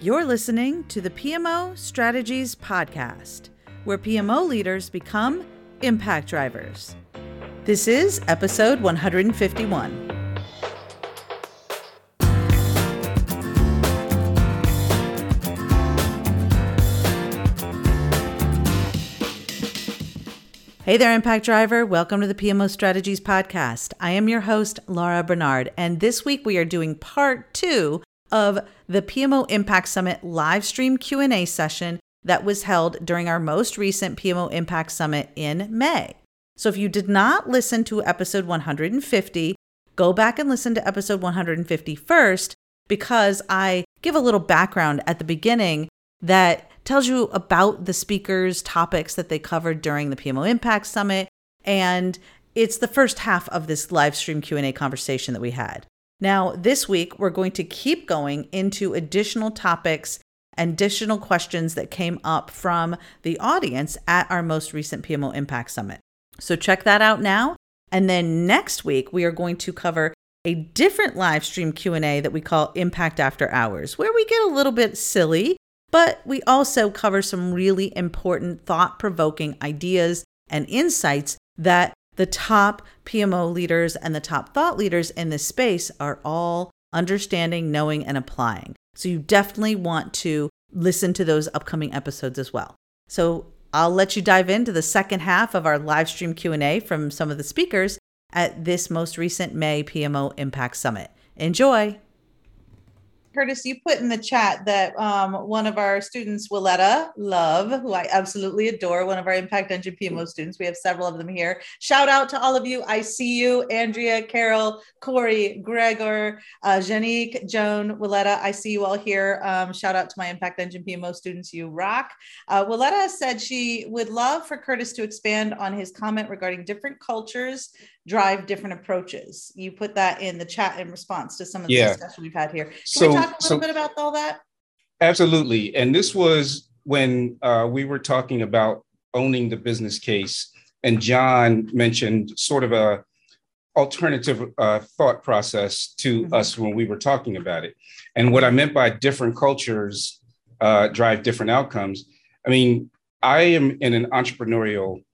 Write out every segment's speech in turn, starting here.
You're listening to the PMO Strategies Podcast, where PMO leaders become impact drivers. This is episode 151. Hey there, Impact Driver. Welcome to the PMO Strategies Podcast. I am your host, Laura Barnard, and this week we are doing part two of the PMO Impact Summit live stream Q&A session that was held during our most recent PMO Impact Summit in May. So if you did not listen to episode 150, go back and listen to episode 150 first because I give a little background at the beginning that tells you about the speakers, topics that they covered during the PMO Impact Summit, and it's the first half of this live stream Q&A conversation that we had. Now, this week we're going to keep going into additional topics and additional questions that came up from the audience at our most recent PMO Impact Summit. So check that out now. And then next week we are going to cover a different live stream Q&A that we call Impact After Hours, where we get a little bit silly but we also cover some really important thought provoking ideas and insights that the top PMO leaders and the top thought leaders in this space are all understanding, knowing, and applying. So you definitely want to listen to those upcoming episodes as well. So I'll let you dive into the second half of our live stream Q&A from some of the speakers at this most recent May PMO Impact Summit. Enjoy. Curtis, you put in the chat that um, one of our students, Willetta Love, who I absolutely adore, one of our Impact Engine PMO students. We have several of them here. Shout out to all of you. I see you, Andrea, Carol, Corey, Gregor, uh, Janique, Joan, Willetta. I see you all here. Um, shout out to my Impact Engine PMO students. You rock. Uh, Willetta said she would love for Curtis to expand on his comment regarding different cultures drive different approaches. You put that in the chat in response to some of the yeah. discussion we've had here. Can so, we talk a little so, bit about all that? Absolutely. And this was when uh, we were talking about owning the business case, and John mentioned sort of a alternative uh, thought process to mm-hmm. us when we were talking about it. And what I meant by different cultures uh, drive different outcomes. I mean, I am in an entrepreneurial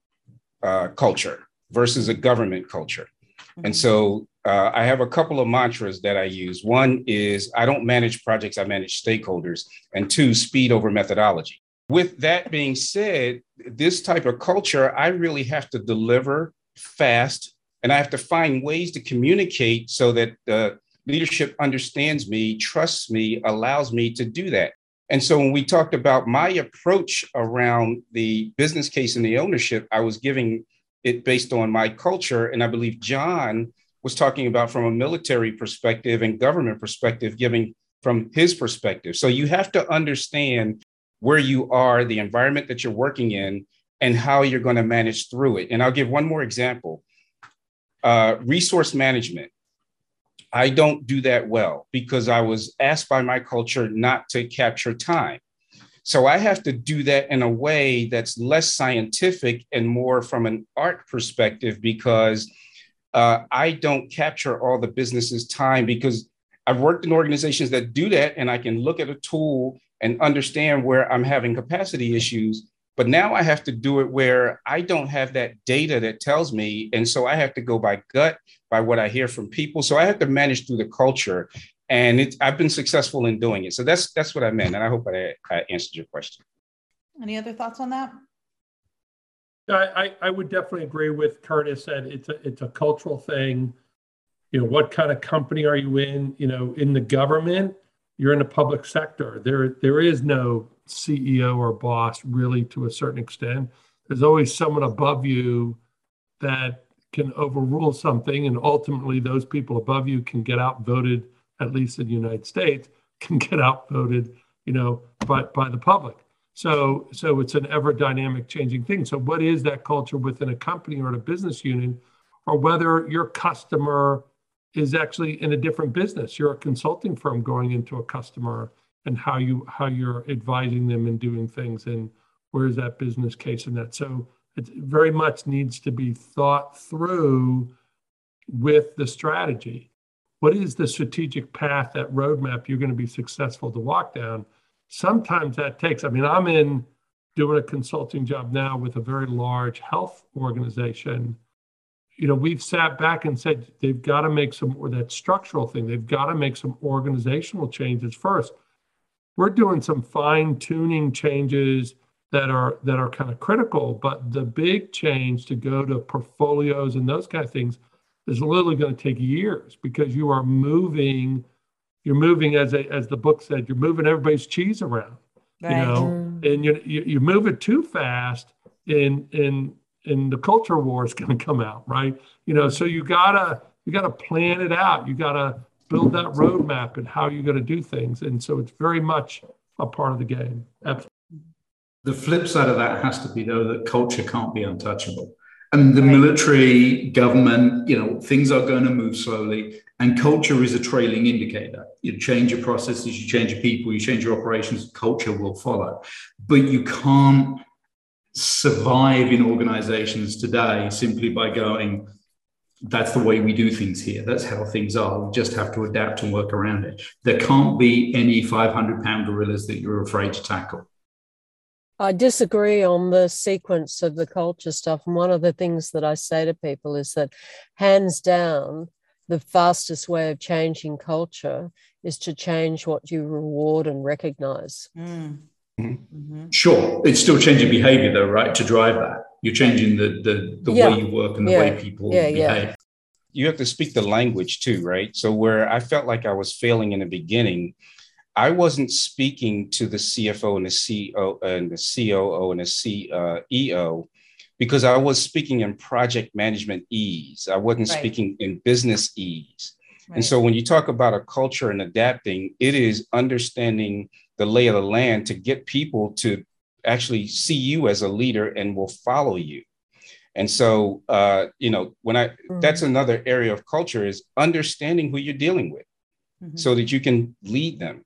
uh, culture versus a government culture. Mm-hmm. And so uh, I have a couple of mantras that I use. One is I don't manage projects, I manage stakeholders. And two, speed over methodology. With that being said, this type of culture, I really have to deliver fast and I have to find ways to communicate so that the leadership understands me, trusts me, allows me to do that. And so when we talked about my approach around the business case and the ownership, I was giving it based on my culture. And I believe John was talking about from a military perspective and government perspective, giving from his perspective. So you have to understand where you are, the environment that you're working in, and how you're going to manage through it. And I'll give one more example uh, resource management. I don't do that well because I was asked by my culture not to capture time. So I have to do that in a way that's less scientific and more from an art perspective because uh, I don't capture all the business's time because I've worked in organizations that do that and I can look at a tool and understand where I'm having capacity issues. But now I have to do it where I don't have that data that tells me. And so I have to go by gut, by what I hear from people. So I have to manage through the culture and it, I've been successful in doing it. So that's that's what I meant, and I hope I, I answered your question. Any other thoughts on that? I, I would definitely agree with Curtis that it's a it's a cultural thing. You know, what kind of company are you in? You know, in the government, you're in the public sector. There there is no CEO or boss really to a certain extent. There's always someone above you that can overrule something, and ultimately those people above you can get outvoted at least in the United States, can get outvoted, you know, by, by the public. So, so it's an ever dynamic changing thing. So what is that culture within a company or a business union, or whether your customer is actually in a different business, you're a consulting firm going into a customer and how you how you're advising them and doing things and where is that business case in that. So it very much needs to be thought through with the strategy what is the strategic path, that roadmap you're going to be successful to walk down? sometimes that takes, I mean, I'm in doing a consulting job now with a very large health organization. You know, we've sat back and said they've got to make some, or that structural thing, they've got to make some organizational changes first. We're doing some fine tuning changes that are that are kind of critical, but the big change to go to portfolios and those kind of things is literally going to take years because you are moving you're moving as a, as the book said you're moving everybody's cheese around right. you know mm. and you, you you move it too fast and and and the culture war is going to come out right you know so you gotta you gotta plan it out you gotta build that roadmap and how you're going to do things and so it's very much a part of the game Absolutely. the flip side of that has to be though that culture can't be untouchable and the right. military government you know things are going to move slowly and culture is a trailing indicator. You change your processes, you change your people, you change your operations, culture will follow. But you can't survive in organizations today simply by going, that's the way we do things here. That's how things are. We just have to adapt and work around it. There can't be any 500 pound gorillas that you're afraid to tackle. I disagree on the sequence of the culture stuff. And one of the things that I say to people is that, hands down, the fastest way of changing culture is to change what you reward and recognize. Mm. Mm-hmm. Sure, it's still changing behavior though, right? To drive that, you're changing the the, the yeah. way you work and the yeah. way people yeah, behave. You have to speak the language too, right? So where I felt like I was failing in the beginning, I wasn't speaking to the CFO and the CEO and the COO and the CEO because I was speaking in project management ease. I wasn't right. speaking in business ease. Right. And so when you talk about a culture and adapting, it is understanding the lay of the land to get people to actually see you as a leader and will follow you. And so, uh, you know, when I, mm-hmm. that's another area of culture is understanding who you're dealing with mm-hmm. so that you can lead them.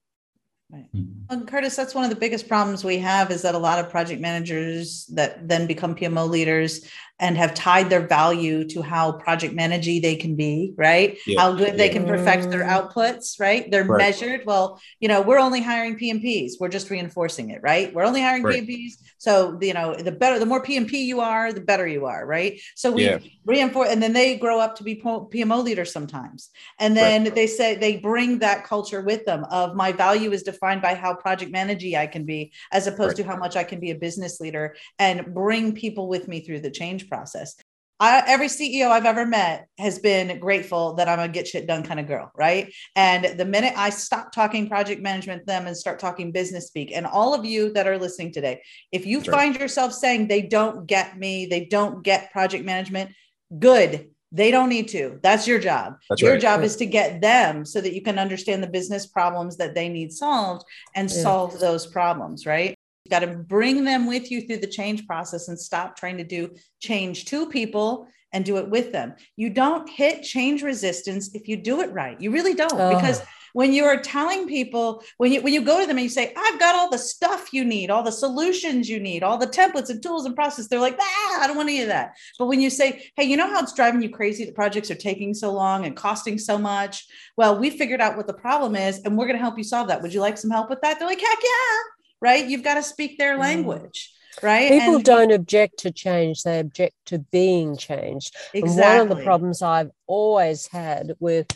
Right. Mm-hmm. Well, Curtis, that's one of the biggest problems we have is that a lot of project managers that then become PMO leaders and have tied their value to how project managey they can be, right? Yeah. How good yeah. they can perfect their mm. outputs, right? They're right. measured. Well, you know, we're only hiring PMPs. We're just reinforcing it, right? We're only hiring right. PMPs. So, you know, the better, the more PMP you are, the better you are, right? So we yeah. reinforce, and then they grow up to be PMO leaders sometimes. And then right. they say they bring that culture with them of my value is defined by how project managey I can be, as opposed to how much I can be a business leader and bring people with me through the change process. I, every CEO I've ever met has been grateful that I'm a get shit done kind of girl, right? And the minute I stop talking project management them and start talking business speak, and all of you that are listening today, if you That's find right. yourself saying they don't get me, they don't get project management, good. They don't need to. That's your job. That's your right. job is to get them so that you can understand the business problems that they need solved and yeah. solve those problems, right? You got to bring them with you through the change process and stop trying to do change to people and do it with them. You don't hit change resistance if you do it right. You really don't oh. because when you are telling people when you when you go to them and you say I've got all the stuff you need, all the solutions you need, all the templates and tools and process, they're like, ah, I don't want any of that. But when you say, hey, you know how it's driving you crazy that projects are taking so long and costing so much? Well, we figured out what the problem is and we're going to help you solve that. Would you like some help with that? They're like, heck yeah right? You've got to speak their mm. language. Right. People and, don't object to change, they object to being changed. Exactly. And one of the problems I've always had with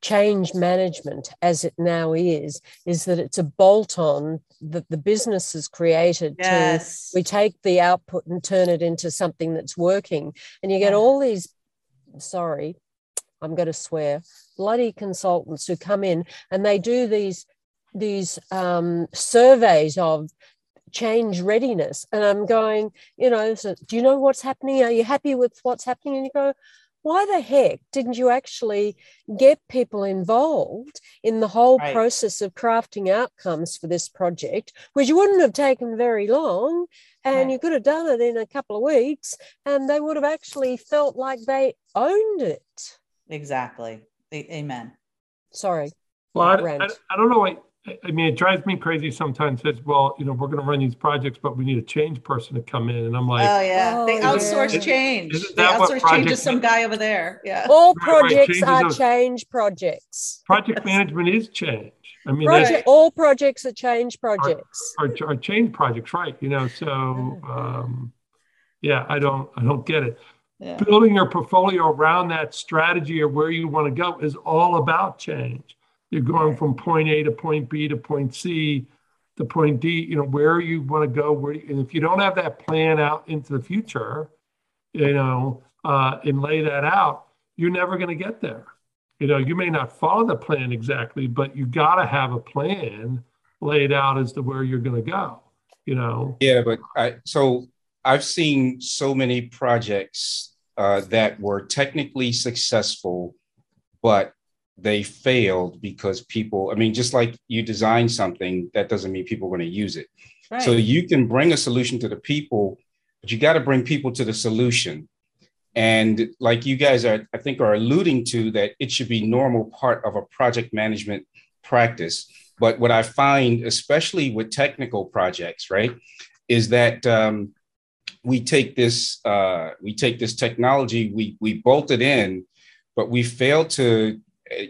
change management as it now is is that it's a bolt on that the business has created yes. to we take the output and turn it into something that's working and you get yeah. all these sorry i'm going to swear bloody consultants who come in and they do these these um, surveys of change readiness. And i'm going you know so, do you know what's happening? Are you happy with what's happening? And you go why the heck didn't you actually get people involved in the whole right. process of crafting outcomes for this project which you wouldn't have taken very long and right. you could have done it in a couple of weeks and they would have actually felt like they owned it. Exactly. Amen. Sorry. Well I, I, I, don't know what I mean, it drives me crazy sometimes. Says, well, you know, we're going to run these projects, but we need a change person to come in, and I'm like, oh yeah, oh, they outsource yeah. change. Isn't they outsource change to some guy over there. Yeah, all projects right, are change projects. Project management is change. I mean, Project, all projects are change projects. Are, are, are, change projects, right? You know, so um, yeah, I don't, I don't get it. Yeah. Building your portfolio around that strategy or where you want to go is all about change. You're going from point A to point B to point C to point D. You know where you want to go. Where, and if you don't have that plan out into the future, you know, uh, and lay that out, you're never going to get there. You know, you may not follow the plan exactly, but you got to have a plan laid out as to where you're going to go. You know. Yeah, but I so I've seen so many projects uh, that were technically successful, but they failed because people. I mean, just like you design something, that doesn't mean people are going to use it. Right. So you can bring a solution to the people, but you got to bring people to the solution. And like you guys are, I think, are alluding to that it should be normal part of a project management practice. But what I find, especially with technical projects, right, is that um, we take this uh, we take this technology, we we bolt it in, but we fail to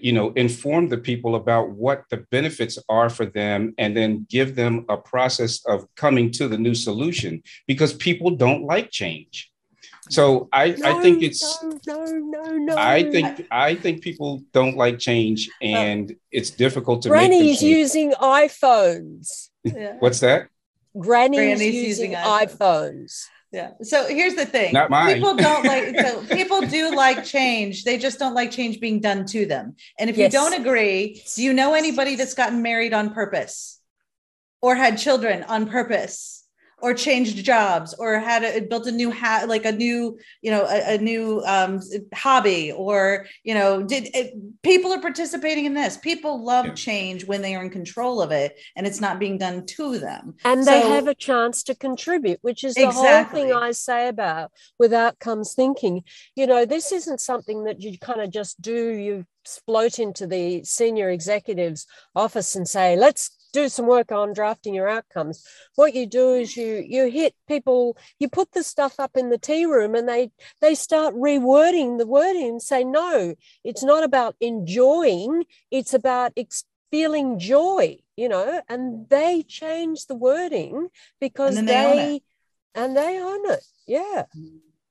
you know inform the people about what the benefits are for them and then give them a process of coming to the new solution because people don't like change so I, no, I think it's no, no, no, no. I think I think people don't like change, and uh, it's difficult to. Granny's using iPhones. Yeah. What's that? Granny's, Granny's using, using iPhones. iPhones. Yeah. So here's the thing. Not mine. People don't like so people do like change. They just don't like change being done to them. And if yes. you don't agree, do you know anybody that's gotten married on purpose or had children on purpose? Or changed jobs or had a, built a new hat like a new you know a, a new um, hobby or you know did it, people are participating in this people love yeah. change when they are in control of it and it's not being done to them and so, they have a chance to contribute which is the exactly. whole thing i say about with outcomes thinking you know this isn't something that you kind of just do you float into the senior executive's office and say let's do some work on drafting your outcomes. What you do is you you hit people you put the stuff up in the tea room and they they start rewording the wording and say no it's not about enjoying it's about ex- feeling joy you know and they change the wording because they, they and they own it. Yeah.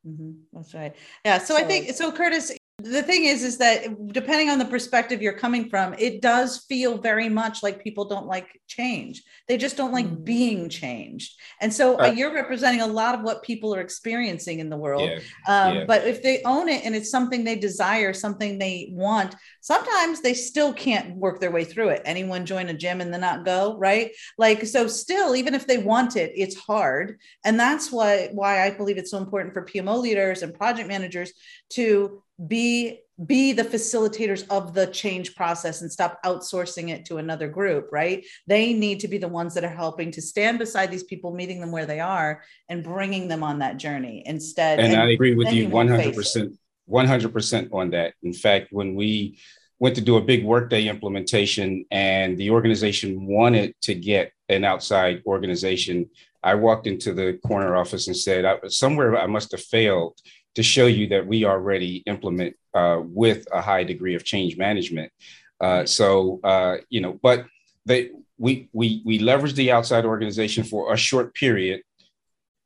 Mm-hmm. that's right. Yeah so, so i think so curtis the thing is is that depending on the perspective you're coming from it does feel very much like people don't like change. They just don't like mm. being changed. And so uh, uh, you're representing a lot of what people are experiencing in the world. Yeah, um, yeah. but if they own it and it's something they desire something they want sometimes they still can't work their way through it. Anyone join a gym and then not go right? Like so still even if they want it it's hard. And that's why why i believe it's so important for pmo leaders and project managers to be be the facilitators of the change process and stop outsourcing it to another group right? They need to be the ones that are helping to stand beside these people meeting them where they are and bringing them on that journey instead and, and i agree with you 100% 100% on that. In fact when we went to do a big workday implementation and the organization wanted to get an outside organization i walked into the corner office and said somewhere i must have failed to show you that we already implement uh, with a high degree of change management. Uh, so uh, you know, but they we we we leveraged the outside organization for a short period,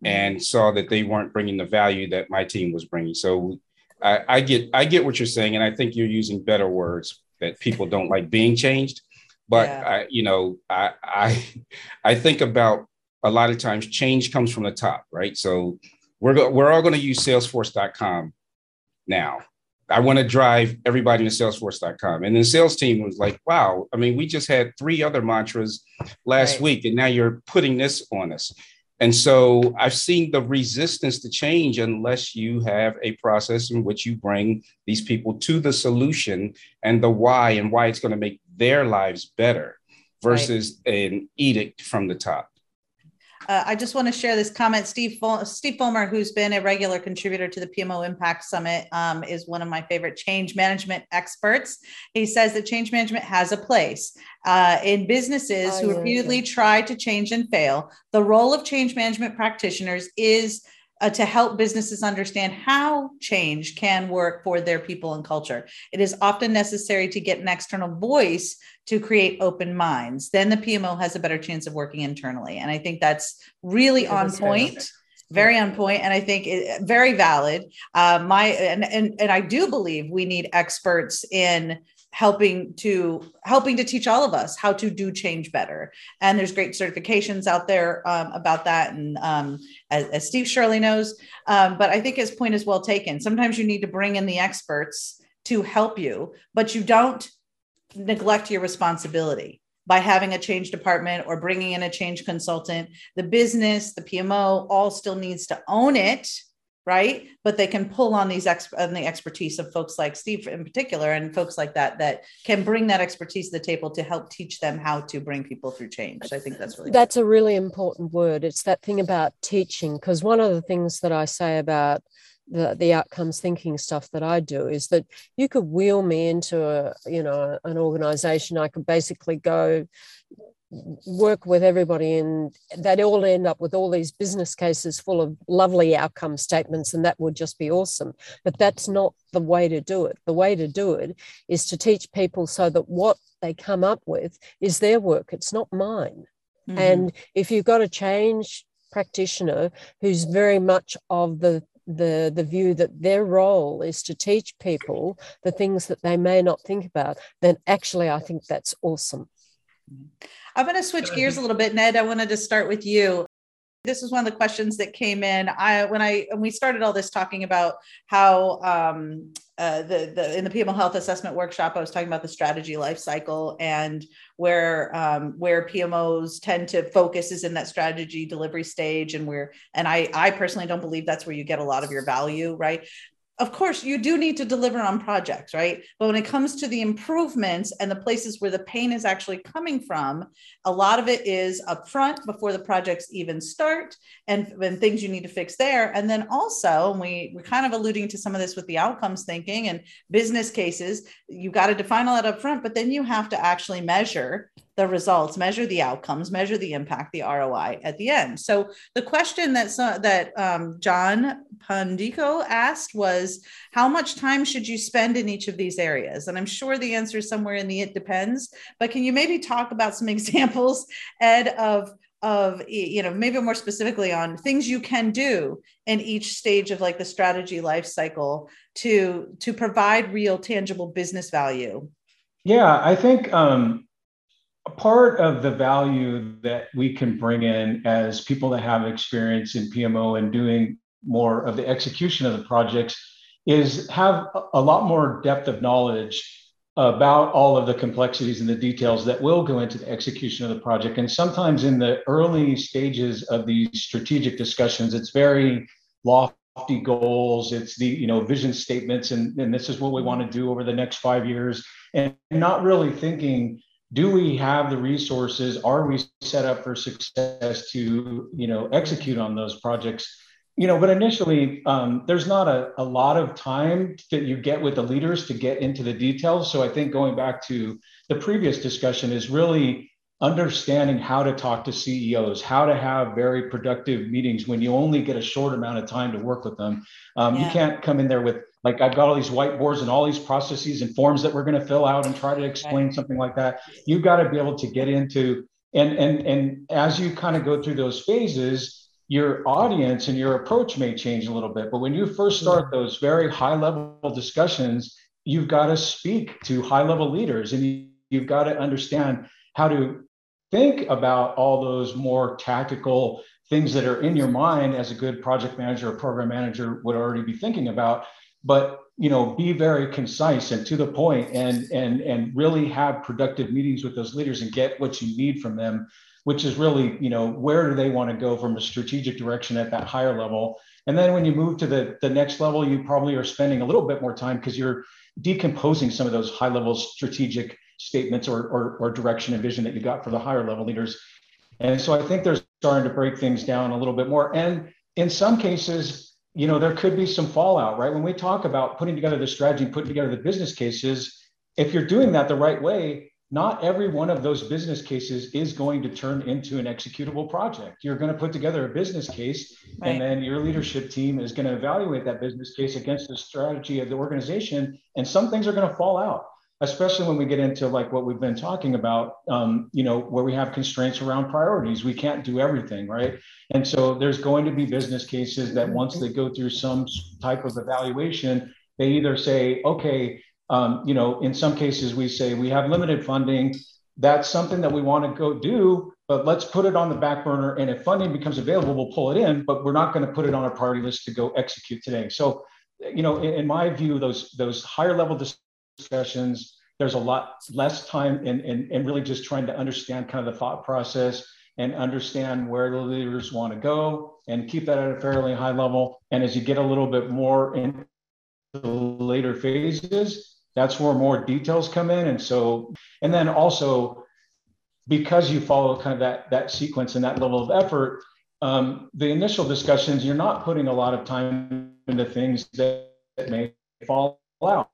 and saw that they weren't bringing the value that my team was bringing. So I, I get I get what you're saying, and I think you're using better words that people don't like being changed. But yeah. I, you know, I I I think about a lot of times change comes from the top, right? So we're, go- we're all going to use salesforce.com now. I want to drive everybody to salesforce.com. And the sales team was like, wow, I mean, we just had three other mantras last right. week, and now you're putting this on us. And so I've seen the resistance to change unless you have a process in which you bring these people to the solution and the why and why it's going to make their lives better versus right. an edict from the top. Uh, I just want to share this comment. Steve Fol- Steve Fulmer, who's been a regular contributor to the PMO Impact Summit, um, is one of my favorite change management experts. He says that change management has a place uh, in businesses oh, who repeatedly yeah. try to change and fail. The role of change management practitioners is uh, to help businesses understand how change can work for their people and culture. It is often necessary to get an external voice to create open minds, then the PMO has a better chance of working internally. And I think that's really on point very on point and i think it, very valid. Uh, my and, and and i do believe we need experts in helping to helping to teach all of us how to do change better. And there's great certifications out there um, about that and um, as, as, steve shirley knows. Um, but i think his point is well taken. Sometimes you need to bring in the experts to help you but you don't neglect your responsibility by having a change department or bringing in a change consultant. The business the pmo all still needs to own it right? But they can pull on these ex- on the expertise of folks like steve in particular and folks like that that can bring that expertise to the table to help teach them how to bring people through change. I think that's really that's a really important word. It's that thing about teaching because one of the things that i say about the, the outcomes thinking stuff that I do is that you could wheel me into a you know an organization. I could basically go work with everybody and they'd all end up with all these business cases full of lovely outcome statements and that would just be awesome. But that's not the way to do it. The way to do it is to teach people so that what they come up with is their work. It's not mine. Mm-hmm. and if you've got a change practitioner who's very much of the the the view that their role is to teach people the things that they may not think about then actually i think that's awesome mm-hmm. I'm going to switch gears a little bit, Ned. I wanted to start with you. This was one of the questions that came in. I when I when we started all this talking about how um, uh, the the in the PMO Health Assessment Workshop, I was talking about the strategy life cycle and where um, where PMOs tend to focus is in that strategy delivery stage, and where and I I personally don't believe that's where you get a lot of your value, right? Of course you do need to deliver on projects right? But when it comes to the improvements and the places where the pain is actually coming from a lot of it is upfront before the projects even start and when things you need to fix there. And then also and we we're kind of alluding to some of this with the outcomes thinking and business cases you've got to define all that up front but then you have to actually measure the results, measure the outcomes, measure the impact, the ROI at the end. So the question that uh, that um, John Pundico asked was, how much time should you spend in each of these areas? And I'm sure the answer is somewhere in the it depends. But can you maybe talk about some examples, Ed, of of you know maybe more specifically on things you can do in each stage of like the strategy life cycle to to provide real tangible business value yeah i think um, part of the value that we can bring in as people that have experience in PMO and doing more of the execution of the projects is have a lot more depth of knowledge about all of the complexities and the details that will go into the execution of the project. And sometimes in the early stages of these strategic discussions, it's very lofty goals. It's the you know vision statements, and, and this is what we want to do over the next five years, and not really thinking do we have the resources? Are we set up for success to you know execute on those projects? You know but initially um, there's not a, a lot of time that you get with the leaders to get into the details. So i think going back to the previous discussion is really understanding how to talk to ceos how to have very productive meetings when you only get a short amount of time to work with them. Um, yeah. you can't come in there with like I've got all these whiteboards and all these processes and forms that we're going to fill out and try to explain right. something like that. You've got to be able to get into and and and as you kind of go through those phases, your audience and your approach may change a little bit. But when you first start mm-hmm. those very high level discussions, you've got to speak to high level leaders and you, you've got to understand how to think about all those more tactical things that are in your mind as a good project manager or program manager would already be thinking about but you know be very concise and to the point and and and really have productive meetings with those leaders and get what you need from them which is really you know where do they want to go from a strategic direction at that higher level? And then when you move to the the next level you probably are spending a little bit more time because you're decomposing some of those high level strategic statements or, or, or direction and vision that you got for the higher level leaders. And so i think they're starting to break things down a little bit more. And in some cases you know, there could be some fallout, right? When we talk about putting together the strategy, putting together the business cases, if you're doing that the right way, not every one of those business cases is going to turn into an executable project. You're going to put together a business case, right. and then your leadership team is going to evaluate that business case against the strategy of the organization. And some things are going to fall out. Especially when we get into like what we've been talking about, um, you know, where we have constraints around priorities. We can't do everything, right? And so there's going to be business cases that once they go through some type of evaluation, they either say, okay, um, you know, in some cases we say we have limited funding. That's something that we want to go do, but let's put it on the back burner. And if funding becomes available, we'll pull it in, but we're not going to put it on a priority list to go execute today. So, you know, in, in my view, those those higher level discussions, there's a lot less time in, in, in really just trying to understand kind of the thought process and understand where the leaders want to go and keep that at a fairly high level. And as you get a little bit more into the later phases, that's where more details come in. And so, and then also because you follow kind of that, that sequence and that level of effort, um, the initial discussions, you're not putting a lot of time into things that may fall out.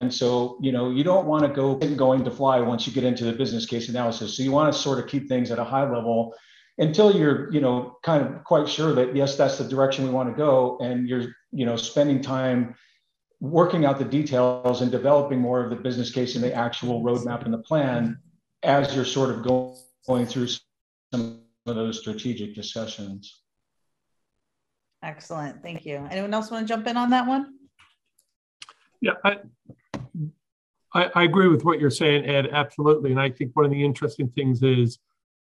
And so, you know, you don't want to go going to fly once you get into the business case analysis. So you want to sort of keep things at a high level until you're, you know, kind of quite sure that yes, that's the direction we want to go, and you're, you know, spending time working out the details and developing more of the business case and the actual roadmap and the plan as you're sort of going, going through some of those strategic discussions. Excellent. Thank you. Anyone else want to jump in on that one? Yeah, I, I, I, agree with what you're saying, Ed, absolutely. And I think one of the interesting things is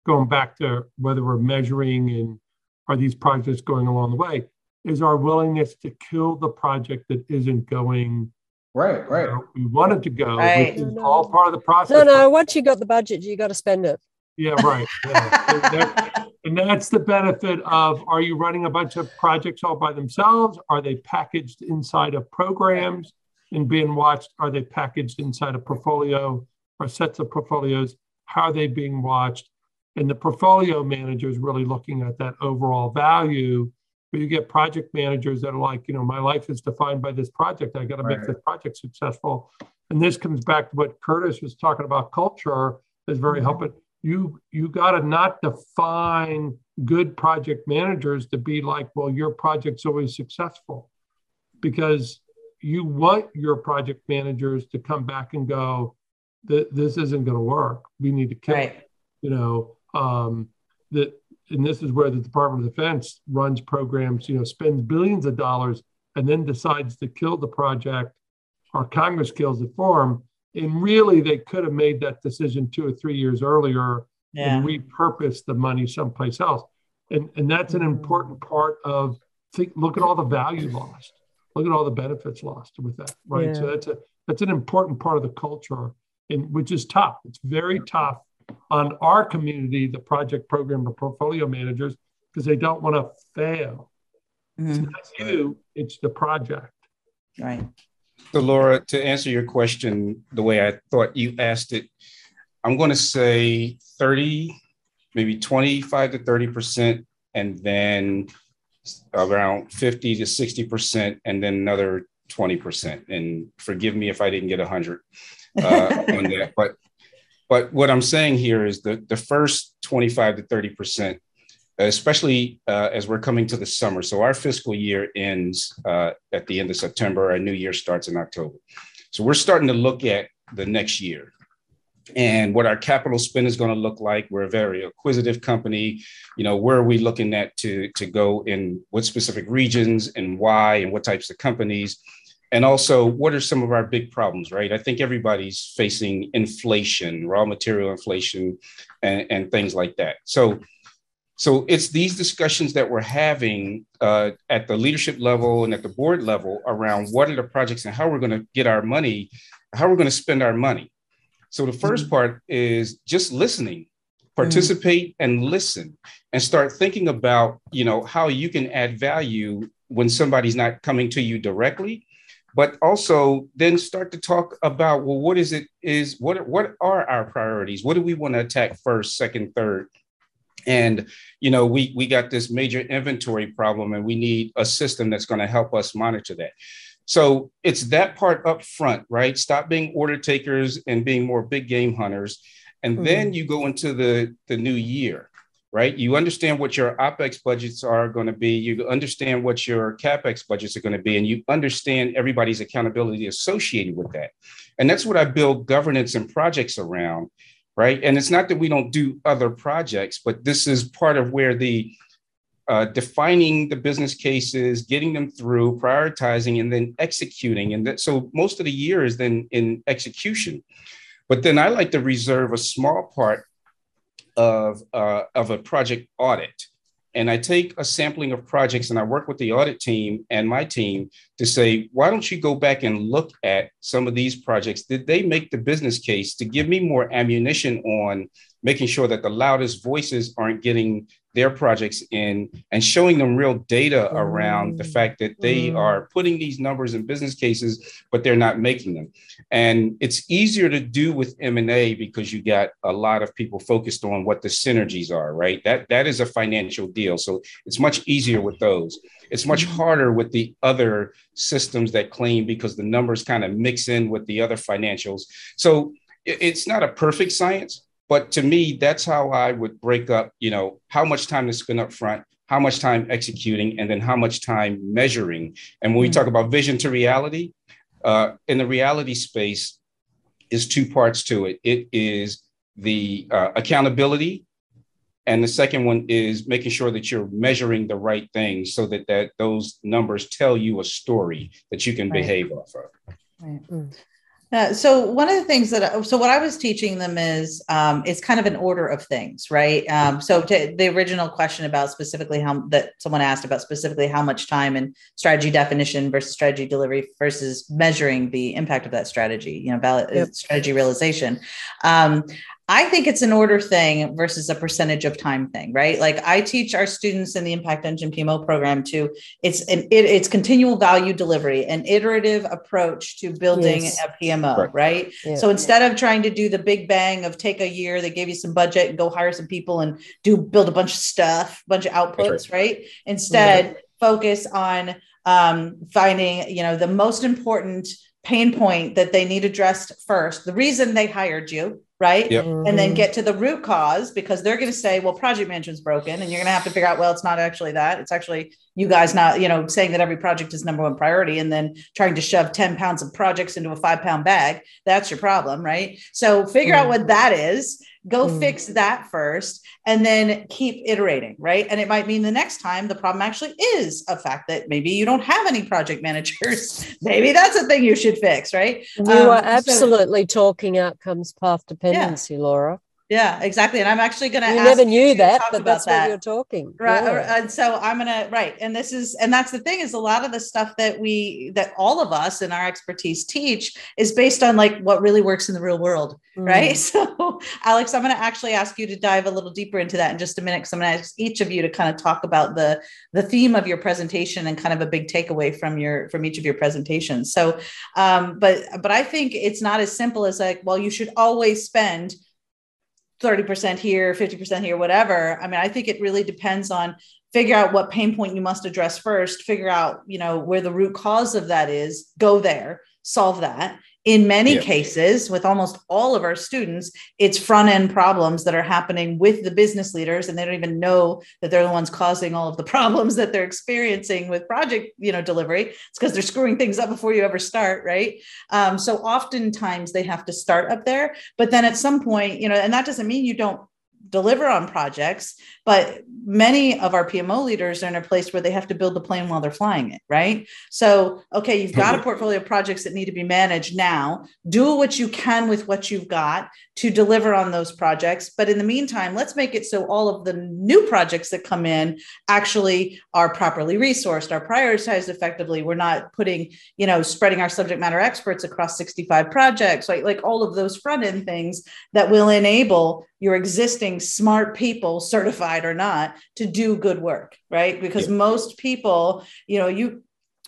going back to whether we're measuring and are these projects going along the way, is our willingness to kill the project that isn't going right, right. we wanted to go, right. which is no, all part of the process. No, no, once you got the budget, you got to spend it. Yeah, right. Yeah. and, and that's the benefit of are you running a bunch of projects all by themselves? Are they packaged inside of programs? And being watched? Are they packaged inside a portfolio or sets of portfolios? How are they being watched? And the portfolio manager is really looking at that overall value. But you get project managers that are like, you know, my life is defined by this project. I got to right. make this project successful. And this comes back to what Curtis was talking about. Culture is very mm-hmm. helpful. You you got to not define good project managers to be like, well, your project's always successful, because you want your project managers to come back and go, this isn't going to work. We need to kill right. You know, um, that, and this is where the Department of Defense runs programs, you know, spends billions of dollars and then decides to kill the project or Congress kills it for them. And really, they could have made that decision two or three years earlier yeah. and repurposed the money someplace else. And, and that's an important part of think, look at all the value lost look at all the benefits lost with that, right? Yeah. So that's a that's an important part of the culture, and which is tough. It's very tough on our community, the project program or portfolio managers, because they don't want to fail. Mm-hmm. It's not you, it's the project. Right. So, Laura, to answer your question the way I thought you asked it, I'm going to say 30, maybe 25 to 30%, and then around 50 to 60%, and then another 20%. And forgive me if I didn't get 100 uh, on that. But but what I'm saying here is that the first 25 to 30%, especially uh, as we're coming to the summer. So our fiscal year ends uh, at the end of September. Our new year starts in October. So we're starting to look at the next year and what our capital spend is going to look like. We're a very acquisitive company. You know, where are we looking at to, to go in what specific regions and why and what types of companies? And also, what are some of our big problems, right? I think everybody's facing inflation, raw material inflation, and, and things like that. So, so it's these discussions that we're having uh, at the leadership level and at the board level around what are the projects and how we're going to get our money, how we're going to spend our money. So the 1st mm-hmm. part is just listening, participate mm-hmm. and listen and start thinking about, you know, how you can add value when somebody's not coming to you directly, but also then start to talk about, well, what is it is what what are our priorities? What do we want to attack first, second, third? and you know we we got this major inventory problem and we need a system that's going to help us monitor that so it's that part up front, right? Stop being order takers and being more big game hunters. And mm-hmm. then you go into the, the new year. right? You understand what your OPEX budgets are going to be, you understand what your CAPEX budgets are going to be, and you understand everybody's accountability associated with that. And that's what I build governance and projects around, right? And it's not that we don't do other projects, but this is part of where the uh, defining the business cases, getting them through, prioritizing, and then executing. And that, so most of the year is then in execution. But then I like to reserve a small part of, uh, of a project audit. And I take a sampling of projects and I work with the audit team and my team to say, why don't you go back and look at some of these projects? Did they make the business case to give me more ammunition on making sure that the loudest voices aren't getting their projects in and showing them real data around the fact that they mm. are putting these numbers in business cases but they're not making them. And it's easier to do with m&a because you got a lot of people focused on what the synergies are right? That that is a financial deal. So it's much easier with those. It's much mm. harder with the other systems that claim because the numbers kind of mix in with the other financials. So it's not a perfect science but to me, that's how I would break up, you know, how much time to spend up front, how much time executing, and then how much time measuring. And when we talk about vision to reality, uh, in the reality space, is two parts to it. It is the uh, accountability, and the second one is making sure that you're measuring the right things so that that those numbers tell you a story that you can right. behave off of. Right. Mm. Uh, so one of the things that so what I was teaching them is um, it's kind of an order of things, right? Um, so to the original question about specifically how that someone asked about specifically how much time and strategy definition versus strategy delivery versus measuring the impact of that strategy, you know, valid, yep. strategy realization. Um, I think it's an order thing versus a percentage of time thing, right? Like I teach our students in the Impact Engine PMO program to it's an it, it's continual value delivery, an iterative approach to building yes. a PMO, right? right? Yeah. So instead of trying to do the big bang of take a year, they gave you some budget and go hire some people and do build a bunch of stuff, bunch of outputs, right. right. Instead, yeah. focus on um, finding you know the most important pain point that they need addressed first. The reason they hired you right? Yep. Mm-hmm. And then get to the root cause because they're going to say, well, project management's broken. And you're going to have to figure out, well, it's not actually that. It's actually you guys not, you know, saying that every project is number one priority and then trying to shove 10 pounds of projects into a five pound bag. That's your problem, right? So figure mm-hmm. out what that is go mm. fix that first and then keep iterating right and it might mean the next time the problem actually is a fact that maybe you don't have any project managers maybe that's a thing you should fix right you um, are absolutely so, talking outcomes path dependency yeah. laura yeah, exactly. And I'm actually going to. You never knew that, but that's that. what you're talking. Right. Yeah. And so I'm going to right. And this is, and that's the thing is a lot of the stuff that we, that all of us in our expertise teach is based on like what really works in the real world. Mm. Right. So, Alex, I'm going to actually ask you to dive a little deeper into that in just a minute. Because I'm going to ask each of you to kind of talk about the the theme of your presentation and kind of a big takeaway from your from each of your presentations. So, um, but but I think it's not as simple as like, well, you should always spend 30% here, 50% here, whatever. I mean, I think it really depends on figure out what pain point you must address first, figure out, you know, where the root cause of that is, go there, solve that, in many yeah. cases with almost all of our students it's front end problems that are happening with the business leaders and they don't even know that they're the ones causing all of the problems that they're experiencing with project you know delivery it's because they're screwing things up before you ever start right um, so oftentimes they have to start up there but then at some point you know and that doesn't mean you don't deliver on projects but many of our pmo leaders are in a place where they have to build the plane while they're flying it right? So okay you've got a portfolio of projects that need to be managed now. Do what you can with what you've got to deliver on those projects. But in the meantime let's make it so all of the new projects that come in actually are properly resourced are prioritized effectively. We're not putting you know spreading our subject matter experts across 65 projects right? Like all of those front end things that will enable your existing smart people certified or not to do good work right because yeah. most people you know you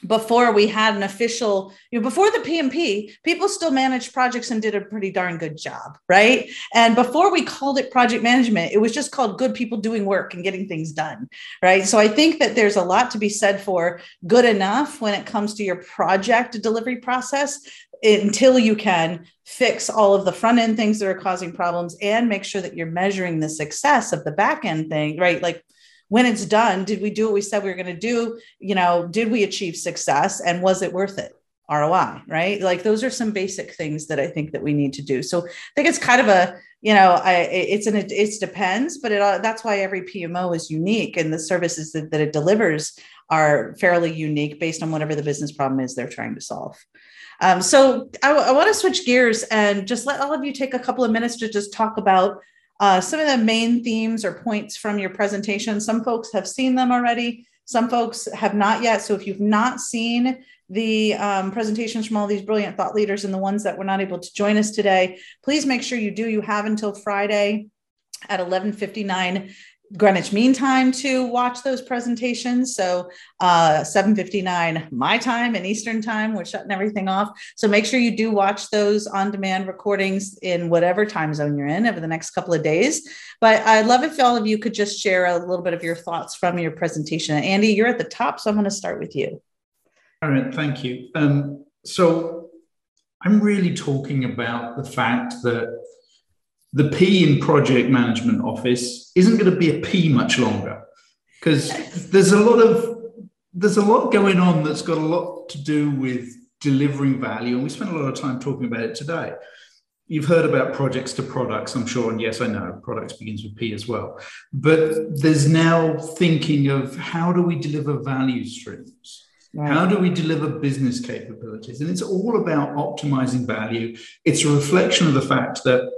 before we had an official, you know, before the PMP, people still managed projects and did a pretty darn good job, right? And before we called it project management, it was just called good people doing work and getting things done, right? So I think that there's a lot to be said for good enough when it comes to your project delivery process. Until you can fix all of the front end things that are causing problems and make sure that you're measuring the success of the back end thing, right? Like when it's done, did we do what we said we were going to do? You know, did we achieve success and was it worth it? ROI, right? Like those are some basic things that I think that we need to do. So I think it's kind of a, you know, I, it's an, it depends, but it, that's why every PMO is unique and the services that, that it delivers are fairly unique based on whatever the business problem is they're trying to solve. Um, so I, I want to switch gears and just let all of you take a couple of minutes to just talk about uh, some of the main themes or points from your presentation. Some folks have seen them already. Some folks have not yet. So if you've not seen the um, presentations from all these brilliant thought leaders and the ones that were not able to join us today, please make sure you do. You have until Friday at 11:59 Greenwich Mean Time to watch those presentations. So uh, 7:59 my time and Eastern time, we're shutting everything off. So make sure you do watch those on-demand recordings in whatever time zone you're in over the next couple of days. But I'd love if all of you could just share a little bit of your thoughts from your presentation. Andy, you're at the top, so I'm going to start with you. All right, thank you. Um, so I'm really talking about the fact that the P in project management office isn't going to be a P much longer because there's a lot of there's a lot going on that's got a lot to do with delivering value and we spent a lot of time talking about it today you've heard about projects to products i'm sure and yes i know products begins with p as well but there's now thinking of how do we deliver value streams Right. How do we deliver business capabilities? And it's all about optimizing value. It's a reflection of the fact that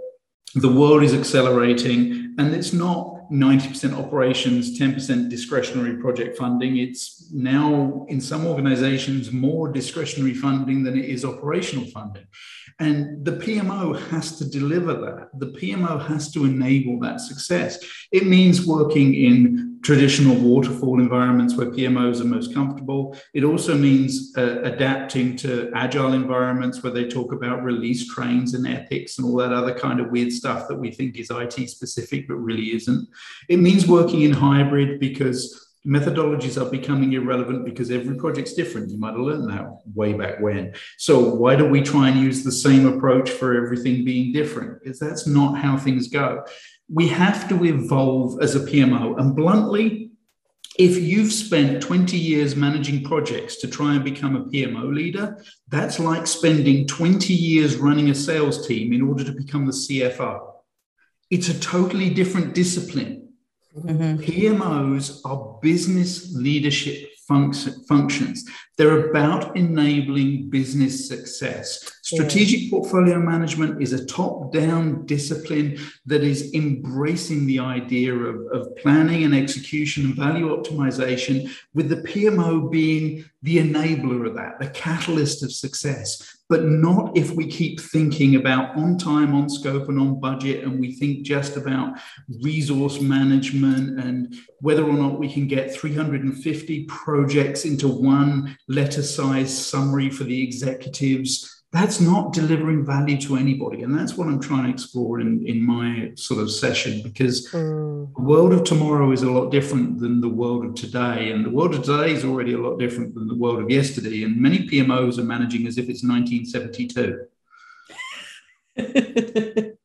the world is accelerating and it's not 90% operations 10% discretionary project funding it's now in some organizations more discretionary funding than it is operational funding and the PMO has to deliver that. The PMO has to enable that success. It means working in traditional waterfall environments where PMOs are most comfortable. It also means uh, adapting to agile environments where they talk about release trains and epics and all that other kind of weird stuff that we think is IT specific, but really isn't. It means working in hybrid because methodologies are becoming irrelevant because every project's different. You might have learned that way back when. So why do we try and use the same approach for everything being different? Because that's not how things go. We have to evolve as a PMO. And bluntly, if you've spent 20 years managing projects to try and become a PMO leader, that's like spending 20 years running a sales team in order to become the CFO. It's a totally different discipline Mm-hmm. PMOs are business leadership func- functions. They're about enabling business success. Strategic portfolio management is a top down discipline that is embracing the idea of, of planning and execution and value optimization, with the PMO being the enabler of that, the catalyst of success. But not if we keep thinking about on time, on scope, and on budget, and we think just about resource management and whether or not we can get 350 projects into one letter size summary for the executives that's not delivering value to anybody. And that's what I'm trying to explore in, in my sort of session because mm. the world of tomorrow is a lot different than the world of today. And the world of today is already a lot different than the world of yesterday. And many PMOs are managing as if it's 1972.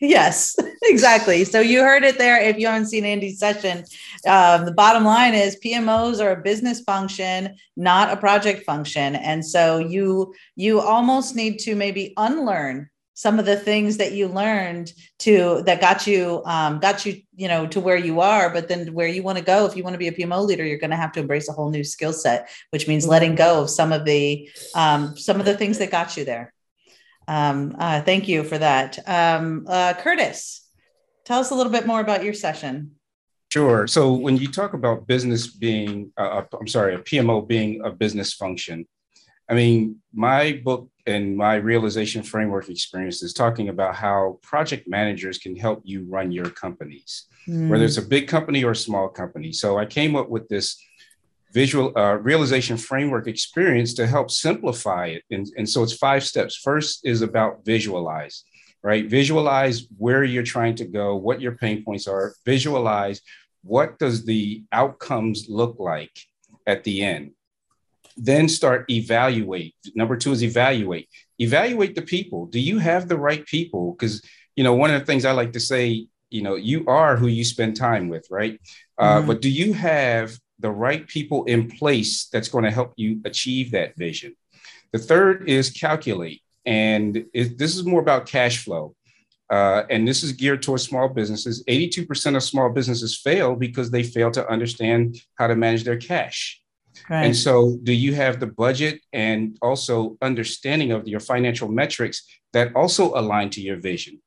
yes, exactly. So you heard it there. If you haven't seen Andy's session, um, the bottom line is PMOs are a business function, not a project function, and so you you almost need to maybe unlearn some of the things that you learned to that got you um, got you you know to where you are but then where you want to go if you want to be a pmo leader you're going to have to embrace a whole new skill set which means letting go of some of the um, some of the things that got you there um, uh, thank you for that. Um, uh, Curtis, tell us a little bit more about your session. Sure. So when you talk about business being, uh, uh I'm sorry, a PMO being a business function, I mean, my book and my realization framework experience is talking about how project managers can help you run your companies, mm. whether it's a big company or a small company. So I came up with this visual uh, realization framework experience to help simplify it. And, and so it's five steps. First is about visualize, right? Visualize where you're trying to go, what your pain points are, visualize what does the outcomes look like at the end. Then start evaluate. Number two is evaluate. evaluate the people. Do you have the right people? Because you know, one of the things I like to say, you know, you are who you spend time with, right? Uh, mm-hmm. but do you have the right people in place that's going to help you achieve that vision? The third is calculate. And it, this is more about cash flow. Uh, and this is geared towards small businesses. 82% of small businesses fail because they fail to understand how to manage their cash. Right. And so, do you have the budget and also understanding of your financial metrics that also align to your vision?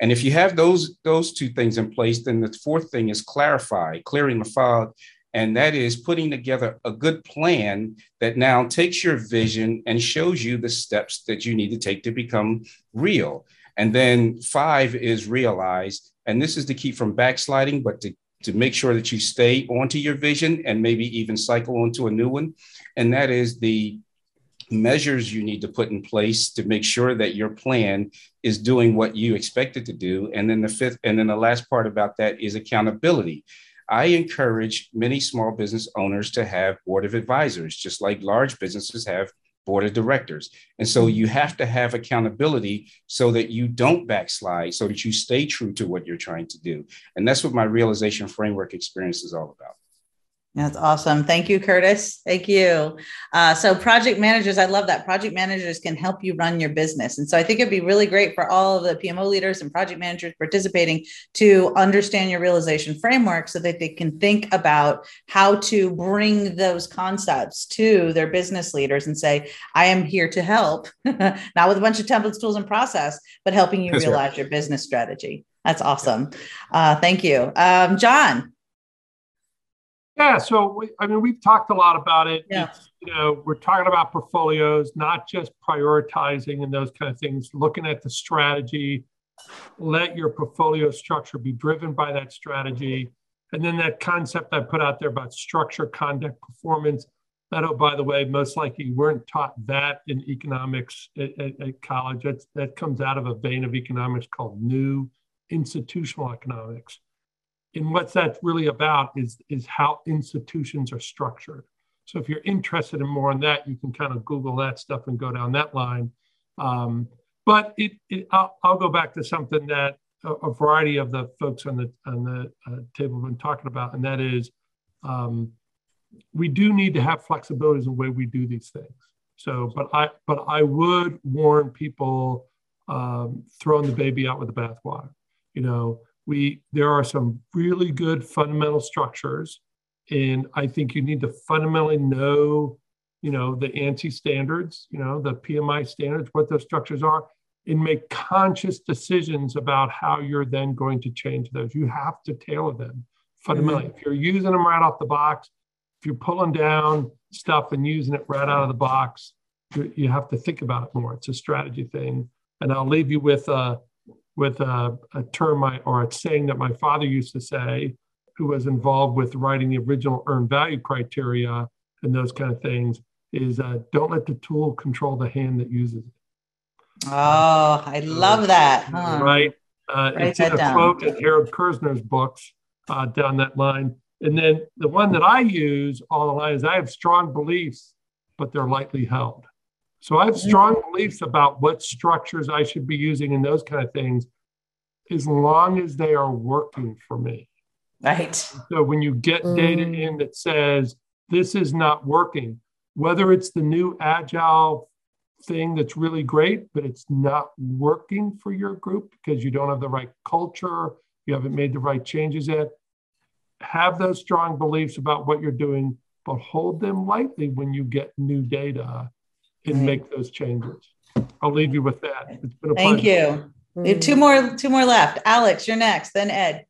And if you have those those two things in place, then the fourth thing is clarify, clearing the fog, and that is putting together a good plan that now takes your vision and shows you the steps that you need to take to become real. And then five is realize, and this is to keep from backsliding, but to to make sure that you stay onto your vision and maybe even cycle onto a new one. And that is the measures you need to put in place to make sure that your plan is doing what you expect it to do. And then the fifth, and then the last part about that is accountability. I encourage many small business owners to have board of advisors, just like large businesses have board of directors. And so you have to have accountability so that you don't backslide, so that you stay true to what you're trying to do. And that's what my realization framework experience is all about. That's awesome. Thank you, Curtis. Thank you. Uh, so, project managers, I love that. Project managers can help you run your business. And so, I think it'd be really great for all of the PMO leaders and project managers participating to understand your realization framework so that they can think about how to bring those concepts to their business leaders and say, I am here to help, not with a bunch of templates, tools, and process, but helping you That's realize right. your business strategy. That's awesome. Uh, thank you. Um, John. Yeah, so we, I mean, we've talked a lot about it. Yeah. It's, you know, we're talking about portfolios, not just prioritizing and those kind of things. Looking at the strategy, let your portfolio structure be driven by that strategy, and then that concept I put out there about structure, conduct, performance. That, oh, by the way, most likely you weren't taught that in economics at, at, at college. That's, that comes out of a vein of economics called new institutional economics and what that's really about is, is how institutions are structured. So if you're interested in more on that, you can kind of Google that stuff and go down that line. Um, but it, it I'll, I'll, go back to something that a, a, variety of the folks on the on the uh, table have been talking about, and that is um, we do need to have flexibilities in the way we do these things. So, but I but I would warn people um, throwing the baby out with the bathwater. You know, we there are some really good fundamental structures and i think you need to fundamentally know you know the ANSI standards you know the pmi standards what those structures are and make conscious decisions about how you're then going to change those. You have to tailor them fundamentally. Mm-hmm. if you're using them right off the box if you're pulling down stuff and using it right out of the box you, you have to think about it more. It's a strategy thing. And i'll leave you with uh, with a, a term I, or a saying that my father used to say, who was involved with writing the original earned value criteria and those kind of things, is uh, don't let the tool control the hand that uses it. Oh, I love that. Huh? Right. Uh, it's in a down. quote in Harold Kerzner's books uh, down that line. And then the one that I use all the line is I have strong beliefs, but they're lightly held. So I have strong beliefs about what structures I should be using and those kind of things, as long as they are working for me. Right. So when you get mm. data in that says this is not working, whether it's the new agile thing that's really great, but it's not working for your group because you don't have the right culture, you haven't made the right changes yet, have those strong beliefs about what you're doing, but hold them lightly when you get new data and right. make those changes. I'll leave you with that. It's been a Thank pleasure. you. We have two more, two more left. Alex, you're next, then Ed.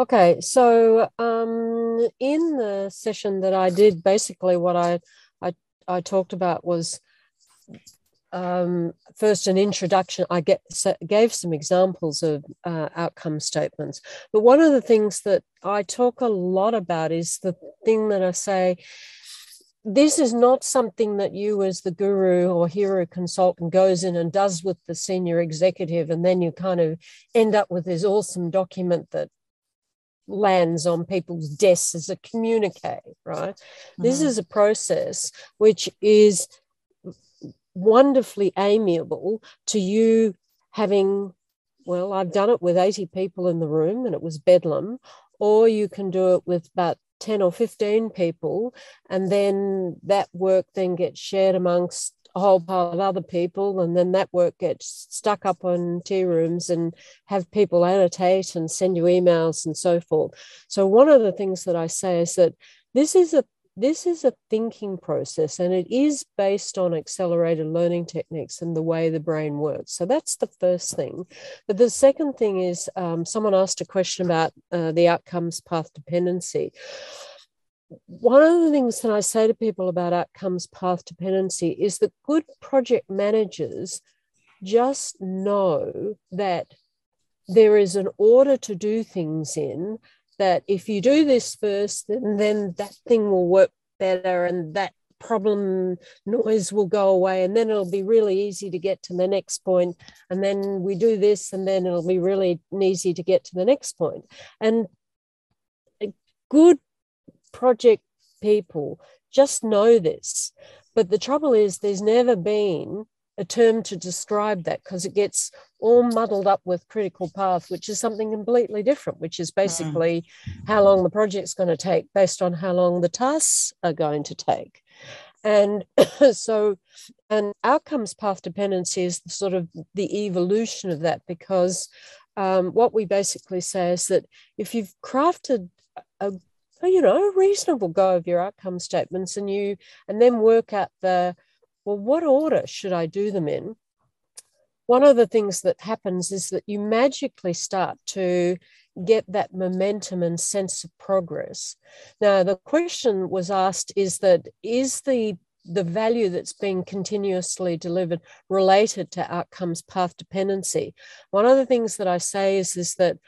Okay, so um, in the session that I did, basically what I I, I talked about was um, first an introduction. I get, gave some examples of uh, outcome statements, but one of the things that I talk a lot about is the thing that I say this is not something that you as the guru or hero consultant goes in and does with the senior executive and then you kind of end up with this awesome document that lands on people's desks as a communique right mm-hmm. this is a process which is wonderfully amiable to you having, well, I've done it with 80 people in the room and it was bedlam, or you can do it with about 10 or 15 people and then that work then gets shared amongst a whole pile of other people and then that work gets stuck up on tea rooms and have people annotate and send you emails and so forth. So one of the things that i say is that this is a this is a thinking process and it is based on accelerated learning techniques and the way the brain works. So that's the first thing. But the second thing is um, someone asked a question about uh, the outcomes path dependency. One of the things that I say to people about outcomes path dependency is that good project managers just know that there is an order to do things in that if you do this first, then, that thing will work better and that problem noise will go away and then it'll be really easy to get to the next point. And then we do this and then it'll be really easy to get to the next point. And good project people just know this. But the trouble is there's never been a term to describe that because it gets all muddled up with critical path, which is something completely different, which is hmm. basically mm. how long the project's going to take based on how long the tasks are going to take. And so, an outcomes path dependency is sort of the evolution of that because um, what we basically say is that if you've crafted a you know a reasonable go of your outcome statements and you and then work out the well, what order should I do them in? One of the things that happens is that you magically start to get that momentum and sense of progress. Now, the question was asked is that is the the value that's being continuously delivered related to outcomes path dependency. One of the things that I say is, is that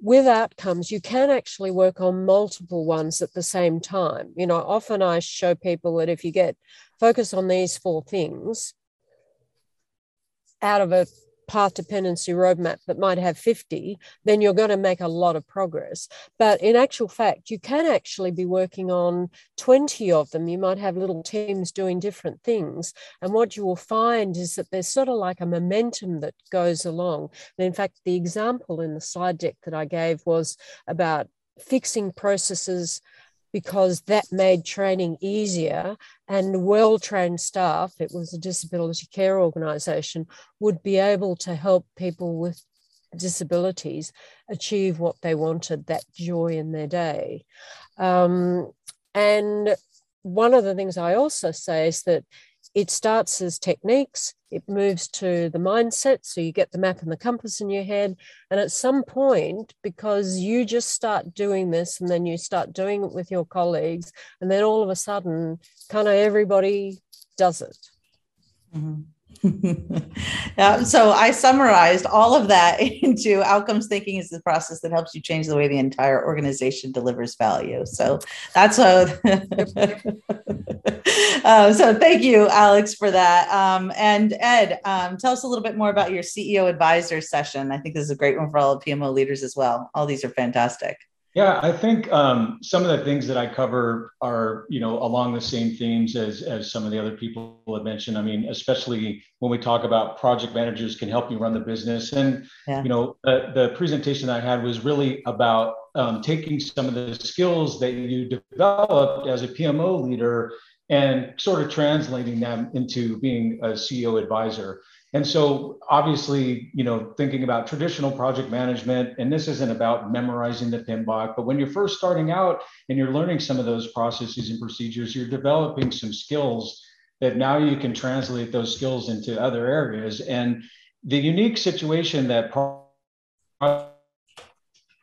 with outcomes, you can actually work on multiple ones at the same time. You know, often I show people that if you get focus on these four things out of a path dependency roadmap that might have 50, then you're going to make a lot of progress. But in actual fact, you can actually be working on 20 of them. You might have little teams doing different things. And what you will find is that there's sort of like a momentum that goes along. And in fact, the example in the slide deck that I gave was about fixing processes because that made training easier and well trained staff, it was a disability care organisation, would be able to help people with disabilities achieve what they wanted, that joy in their day. Um, and one of the things I also say is that it starts as techniques, it moves to the mindset. So you get the map and the compass in your head. And at some point, because you just start doing this and then you start doing it with your colleagues, and then all of a sudden, kind of everybody does it. Mm-hmm. Yeah, so I summarized all of that into outcomes thinking is the process that helps you change the way the entire organization delivers value. So that's a uh, so thank you, Alex, for that. Um, and Ed, um, tell us a little bit more about your CEO advisor session. I think this is a great one for all PMO leaders as well. All these are fantastic. Yeah, I think um, some of the things that I cover are, you know, along the same themes as as some of the other people have mentioned. I mean, especially when we talk about project managers can help you run the business, and yeah. you know, the, the presentation I had was really about um, taking some of the skills that you developed as a PMO leader and sort of translating them into being a CEO advisor. And so obviously, you know, thinking about traditional project management, and this isn't about memorizing the PMBOK, but when you're first starting out and you're learning some of those processes and procedures, you're developing some skills that now you can translate those skills into other areas. And the unique situation that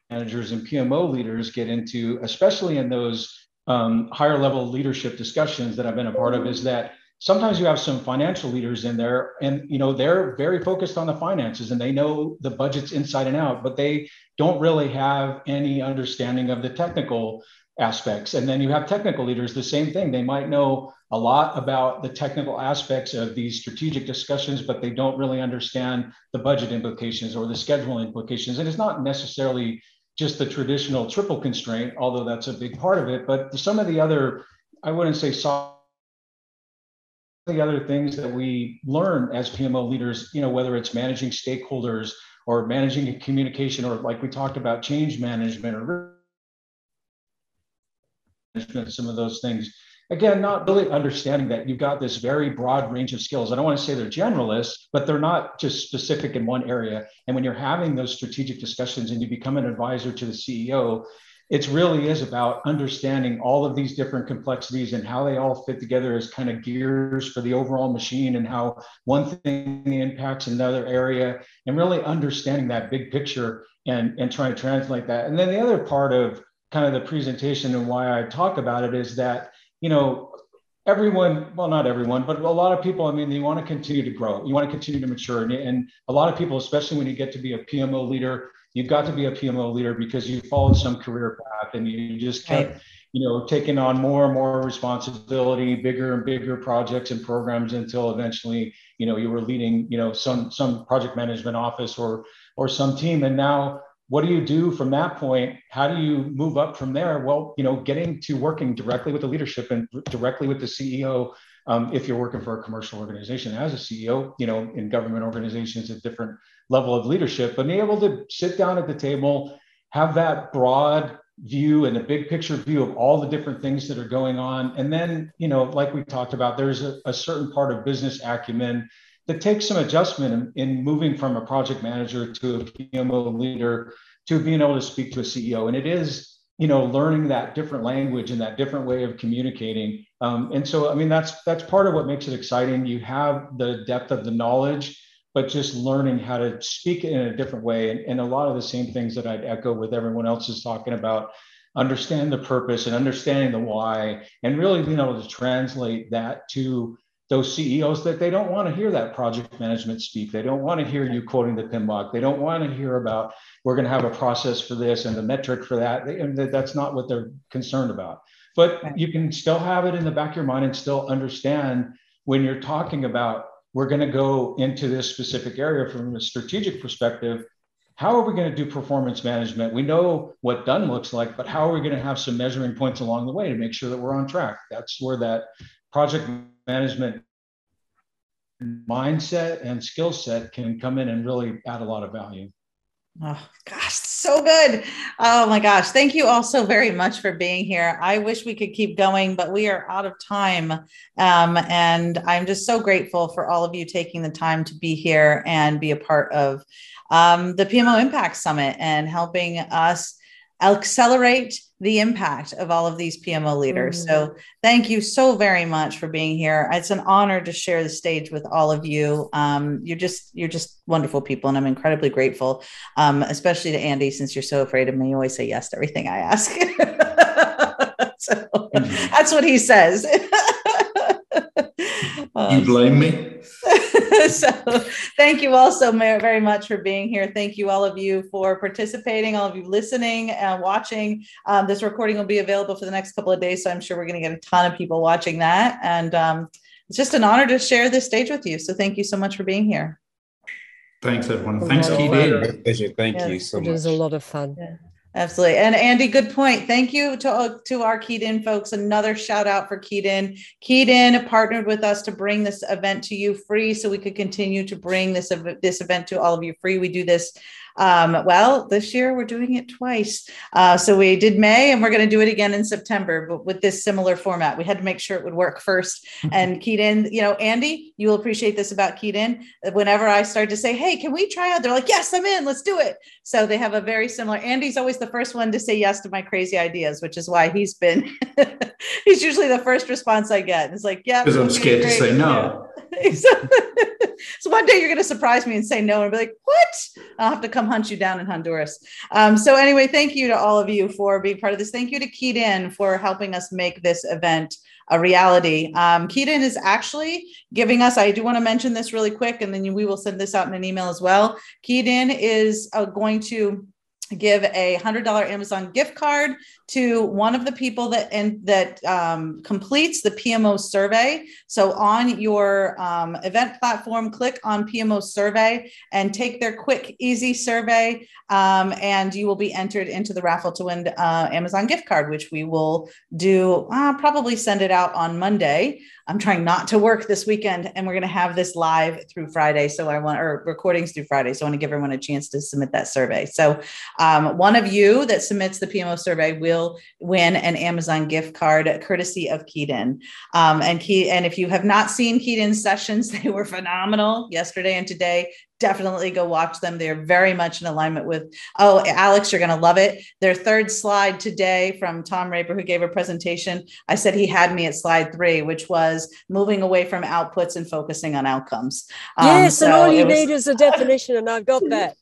managers and PMO leaders get into, especially in those um, higher level leadership discussions that I've been a part of, is that sometimes you have some financial leaders in there and you know they're very focused on the finances and they know the budgets inside and out but they don't really have any understanding of the technical aspects. And then you have technical leaders the same thing. They might know a lot about the technical aspects of these strategic discussions but they don't really understand the budget implications or the schedule implications. And it's not necessarily just the traditional triple constraint although that's a big part of it but some of the other i wouldn't say soft the other things that we learn as PMO leaders, you know, whether it's managing stakeholders or managing communication, or like we talked about change management or management, some of those things. Again, not really understanding that you've got this very broad range of skills. I don't want to say they're generalists, but they're not just specific in one area. And when you're having those strategic discussions and you become an advisor to the CEO, it really is about understanding all of these different complexities and how they all fit together as kind of gears for the overall machine and how one thing impacts another area and really understanding that big picture and, and trying to translate that. And then the other part of kind of the presentation and why I talk about it is that, you know, everyone, well, not everyone, but a lot of people, I mean, they want to continue to grow, you want to continue to mature. And, and a lot of people, especially when you get to be a PMO leader, you've got to be a PMO leader because you followed some career path and you just kept, right. you know, taking on more and more responsibility, bigger and bigger projects and programs until eventually, you know, you were leading, you know, some some project management office or or some team. And now what do you do from that point? How do you move up from there? Well, you know, getting to working directly with the leadership and directly with the CEO um, if you're working for a commercial organization as a CEO, you know, in government organizations at different level of leadership, but being able to sit down at the table, have that broad view and a big picture view of all the different things that are going on. And then, you know, like we talked about, there's a, a certain part of business acumen that takes some adjustment in, in, moving from a project manager to a PMO leader to being able to speak to a CEO. And it is, you know, learning that different language and that different way of communicating. Um, and so, I mean, that's that's part of what makes it exciting. You have the depth of the knowledge but just learning how to speak in a different way. And, and a lot of the same things that I'd echo with everyone else is talking about understand the purpose and understanding the why, and really being able to translate that to those CEOs that they don't want to hear that project management speak. They don't want to hear you quoting the PMBOK. They don't want to hear about we're going to have a process for this and the metric for that. They, and that's not what they're concerned about. But you can still have it in the back of your mind and still understand when you're talking about we're going to go into this specific area from a strategic perspective. How are we going to do performance management? We know what done looks like, but how are we going to have some measuring points along the way to make sure that we're on track? That's where that project management mindset and skill set can come in and really add a lot of value. Oh gosh, so good. Oh my gosh. Thank you all so very much for being here. I wish we could keep going, but we are out of time. Um, and I'm just so grateful for all of you taking the time to be here and be a part of um, the PMO Impact Summit and helping us accelerate the impact of all of these PMO leaders. Mm-hmm. So thank you so very much for being here. It's an honor to share the stage with all of you. Um, you're just you're just wonderful people, and I'm incredibly grateful, um, especially to Andy, since you're so afraid of me. You always say yes to everything I ask. so mm-hmm. that's what he says. you blame me? so thank you all so very much for being here. Thank you all of you for participating, all of you listening and watching. Um, this recording will be available for the next couple of days, so I'm sure we're going to get a ton of people watching that. And um, it's just an honor to share this stage with you. So thank you so much for being here. Thanks, everyone. Thanks, Keith. Pleasure. Thank you so much. It was a lot of fun. Yeah. Absolutely. And Andy, good point. Thank you to, uh, to our Keyed In folks. Another shout out for Keyed In. Keyed In partnered with us to bring this event to you free so we could continue to bring this, this event to all of you free. We do this um, well, this year we're doing it twice. Uh, so we did May and we're going to do it again in September, but with this similar format. We had to make sure it would work first. Mm-hmm. And keyed in, you know, Andy, you will appreciate this about keyed in. Whenever I start to say, hey, can we try out? They're like, yes, I'm in, let's do it. So they have a very similar, Andy's always the first one to say yes to my crazy ideas, which is why he's been, he's usually the first response I get. It's like, yeah. Because I'm scared to say no. so one day you're going to surprise me and say no and be like, what? I'll have to come hunt you down in Honduras. Um, so anyway, thank you to all of you for being part of this. Thank you to In for helping us make this event a reality. Um, In is actually giving us, I do want to mention this really quick, and then we will send this out in an email as well. In is uh, going to give a hundred dollar Amazon gift card to one of the people that and that um, completes the PMO survey. So on your um, event platform, click on PMO survey and take their quick, easy survey, um, and you will be entered into the raffle to win uh, Amazon gift card, which we will do. Uh, probably send it out on Monday. I'm trying not to work this weekend, and we're going to have this live through Friday. So I want or recordings through Friday. So I want to give everyone a chance to submit that survey. So um, one of you that submits the PMO survey will win an Amazon gift card courtesy of Keyed In. Um, and Key, and if you have not seen Keyed In's sessions, they were phenomenal yesterday and today definitely go watch them. They're very much in alignment with, oh, Alex, you're going to love it. Their third slide today from Tom Raper, who gave a presentation, I said he had me at slide three, which was moving away from outputs and focusing on outcomes. Um, yes, so and all you was, need is a definition, and I've got that.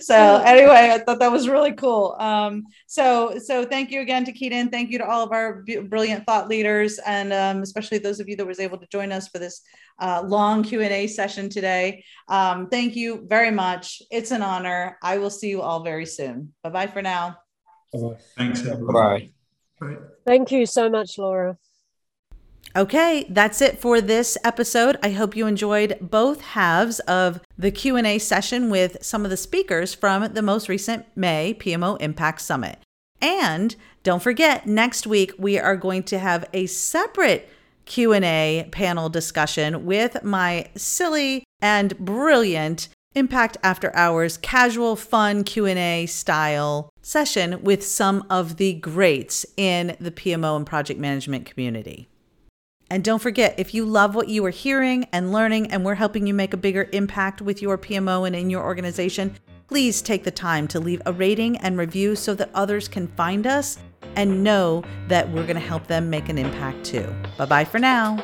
So anyway, I thought that was really cool. Um, so so thank you again to Keyed In. Thank you to all of our brilliant thought leaders, and um, especially those of you that was able to join us for this uh, long Q and A session today. Um, thank you very much. It's an honor. I will see you all very soon. Bye bye for now. Bye-bye. Thanks. Bye. Bye. Thank you so much, Laura. Okay, that's it for this episode. I hope you enjoyed both halves of the Q&A session with some of the speakers from the most recent May PMO Impact Summit. And don't forget, next week we are going to have a separate Q&A panel discussion with my silly and brilliant Impact After Hours casual fun Q&A style session with some of the greats in the PMO and project management community. And don't forget, if you love what you are hearing and learning, and we're helping you make a bigger impact with your PMO and in your organization, please take the time to leave a rating and review so that others can find us and know that we're going to help them make an impact too. Bye bye for now.